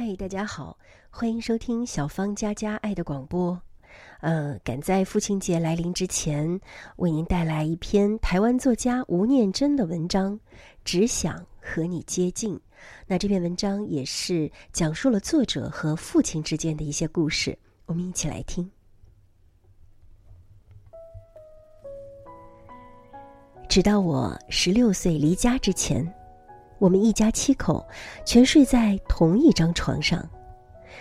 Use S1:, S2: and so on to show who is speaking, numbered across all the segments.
S1: 嗨，大家好，欢迎收听小芳家家爱的广播。呃，赶在父亲节来临之前，为您带来一篇台湾作家吴念真的文章《只想和你接近》。那这篇文章也是讲述了作者和父亲之间的一些故事，我们一起来听。直到我十六岁离家之前。我们一家七口全睡在同一张床上，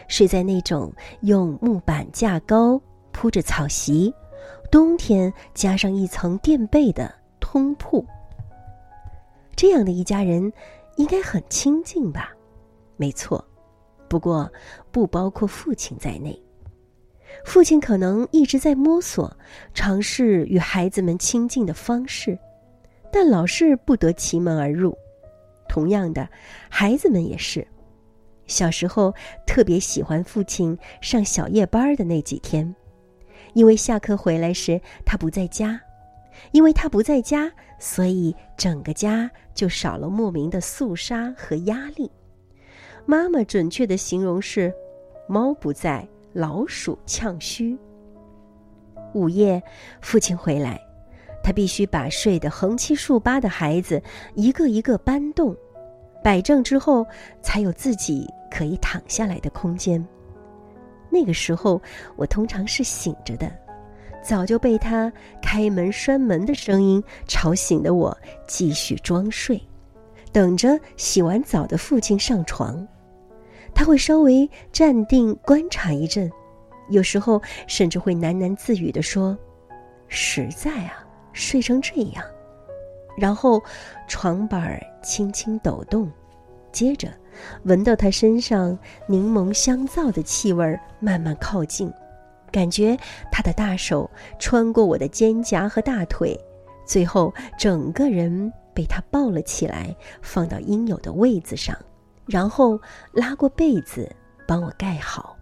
S1: 睡在那种用木板架高、铺着草席，冬天加上一层垫被的通铺。这样的一家人应该很亲近吧？没错，不过不包括父亲在内。父亲可能一直在摸索、尝试与孩子们亲近的方式，但老是不得其门而入。同样的，孩子们也是。小时候特别喜欢父亲上小夜班的那几天，因为下课回来时他不在家，因为他不在家，所以整个家就少了莫名的肃杀和压力。妈妈准确的形容是：猫不在，老鼠呛须。午夜，父亲回来。他必须把睡得横七竖八的孩子一个一个搬动、摆正之后，才有自己可以躺下来的空间。那个时候，我通常是醒着的，早就被他开门摔门的声音吵醒的。我继续装睡，等着洗完澡的父亲上床。他会稍微站定观察一阵，有时候甚至会喃喃自语地说：“实在啊。”睡成这样，然后床板儿轻轻抖动，接着闻到他身上柠檬香皂的气味，慢慢靠近，感觉他的大手穿过我的肩胛和大腿，最后整个人被他抱了起来，放到应有的位子上，然后拉过被子帮我盖好。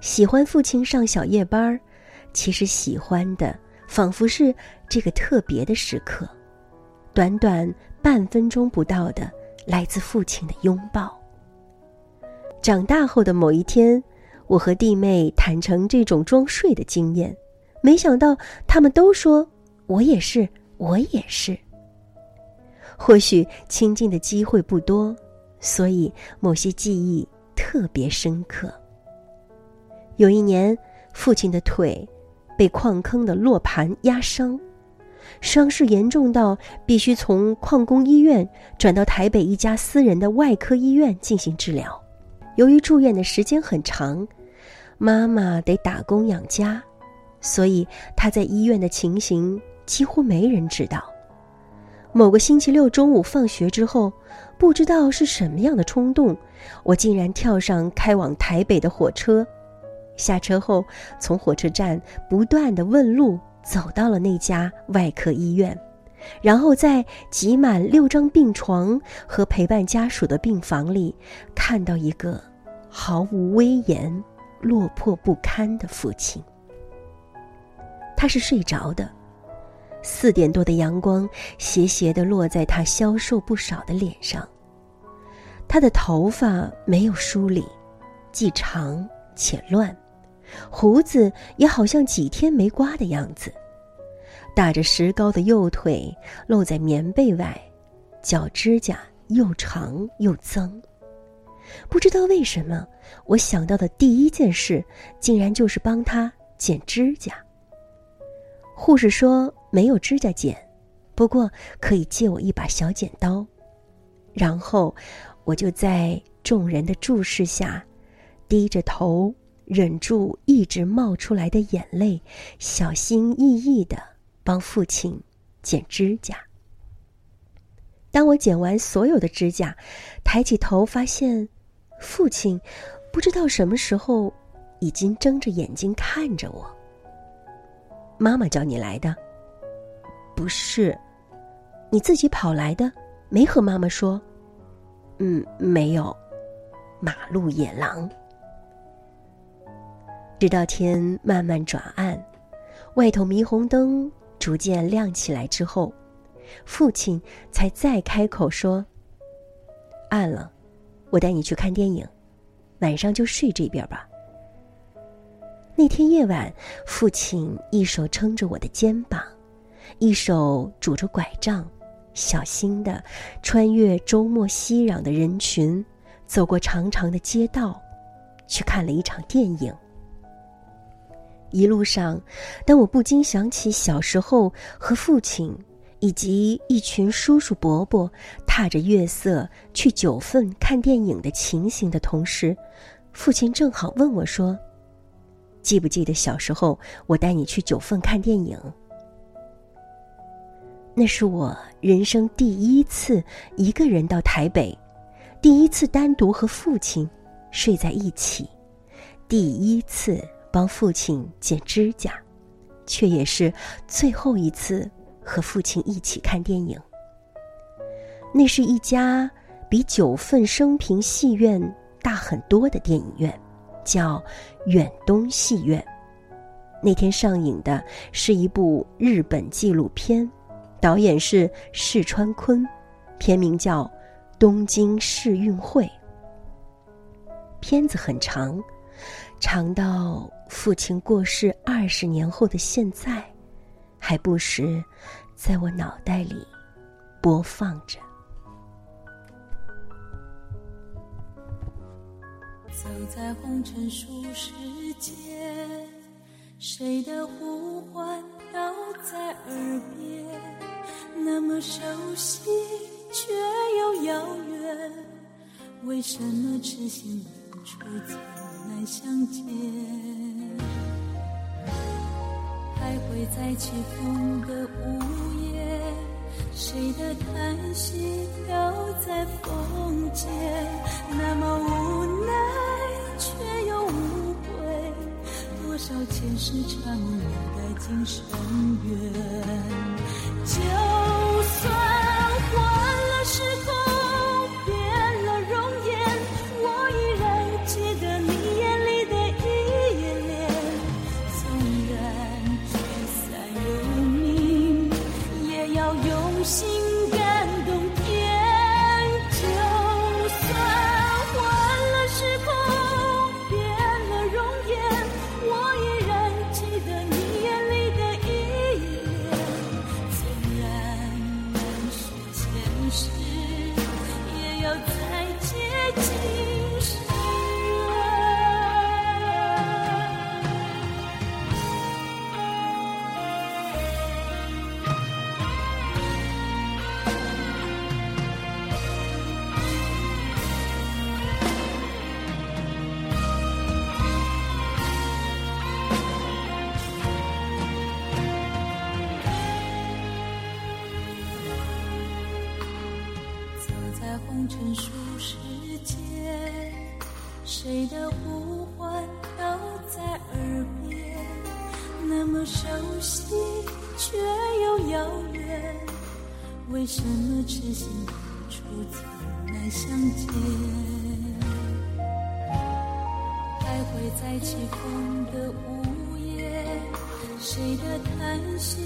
S1: 喜欢父亲上小夜班儿，其实喜欢的。仿佛是这个特别的时刻，短短半分钟不到的来自父亲的拥抱。长大后的某一天，我和弟妹坦诚这种装睡的经验，没想到他们都说：“我也是，我也是。”或许亲近的机会不多，所以某些记忆特别深刻。有一年，父亲的腿。被矿坑的落盘压伤，伤势严重到必须从矿工医院转到台北一家私人的外科医院进行治疗。由于住院的时间很长，妈妈得打工养家，所以他在医院的情形几乎没人知道。某个星期六中午放学之后，不知道是什么样的冲动，我竟然跳上开往台北的火车。下车后，从火车站不断的问路，走到了那家外科医院，然后在挤满六张病床和陪伴家属的病房里，看到一个毫无威严、落魄不堪的父亲。他是睡着的，四点多的阳光斜斜的落在他消瘦不少的脸上，他的头发没有梳理，既长且乱。胡子也好像几天没刮的样子，打着石膏的右腿露在棉被外，脚指甲又长又脏。不知道为什么，我想到的第一件事竟然就是帮他剪指甲。护士说没有指甲剪，不过可以借我一把小剪刀。然后，我就在众人的注视下，低着头。忍住一直冒出来的眼泪，小心翼翼的帮父亲剪指甲。当我剪完所有的指甲，抬起头发现，父亲不知道什么时候已经睁着眼睛看着我。妈妈叫你来的？不是，你自己跑来的？没和妈妈说？嗯，没有。马路野狼。直到天慢慢转暗，外头霓虹灯逐渐亮起来之后，父亲才再开口说：“暗了，我带你去看电影，晚上就睡这边吧。”那天夜晚，父亲一手撑着我的肩膀，一手拄着拐杖，小心的穿越周末熙攘的人群，走过长长的街道，去看了一场电影。一路上，当我不禁想起小时候和父亲以及一群叔叔伯伯踏着月色去九份看电影的情形的同时，父亲正好问我说。记不记得小时候我带你去九份看电影？那是我人生第一次一个人到台北，第一次单独和父亲睡在一起，第一次帮父亲剪指甲，却也是最后一次和父亲一起看电影。那是一家比九份生平戏院大很多的电影院。叫远东戏院。那天上映的是一部日本纪录片，导演是世川坤，片名叫《东京世运会》。片子很长，长到父亲过世二十年后的现在，还不时在我脑袋里播放着。
S2: 走在红尘俗世间，谁的呼唤飘在耳边，那么熟悉却又遥远。为什么痴心人初次难相见？会在起风的午夜，谁的叹息飘在风间，那么无奈。却又无悔，多少前世缠绵带进深渊。就算红尘俗世间，谁的呼唤飘在耳边？那么熟悉却又遥远，为什么痴心人初次难相见？徘徊在起风的午夜，谁的叹息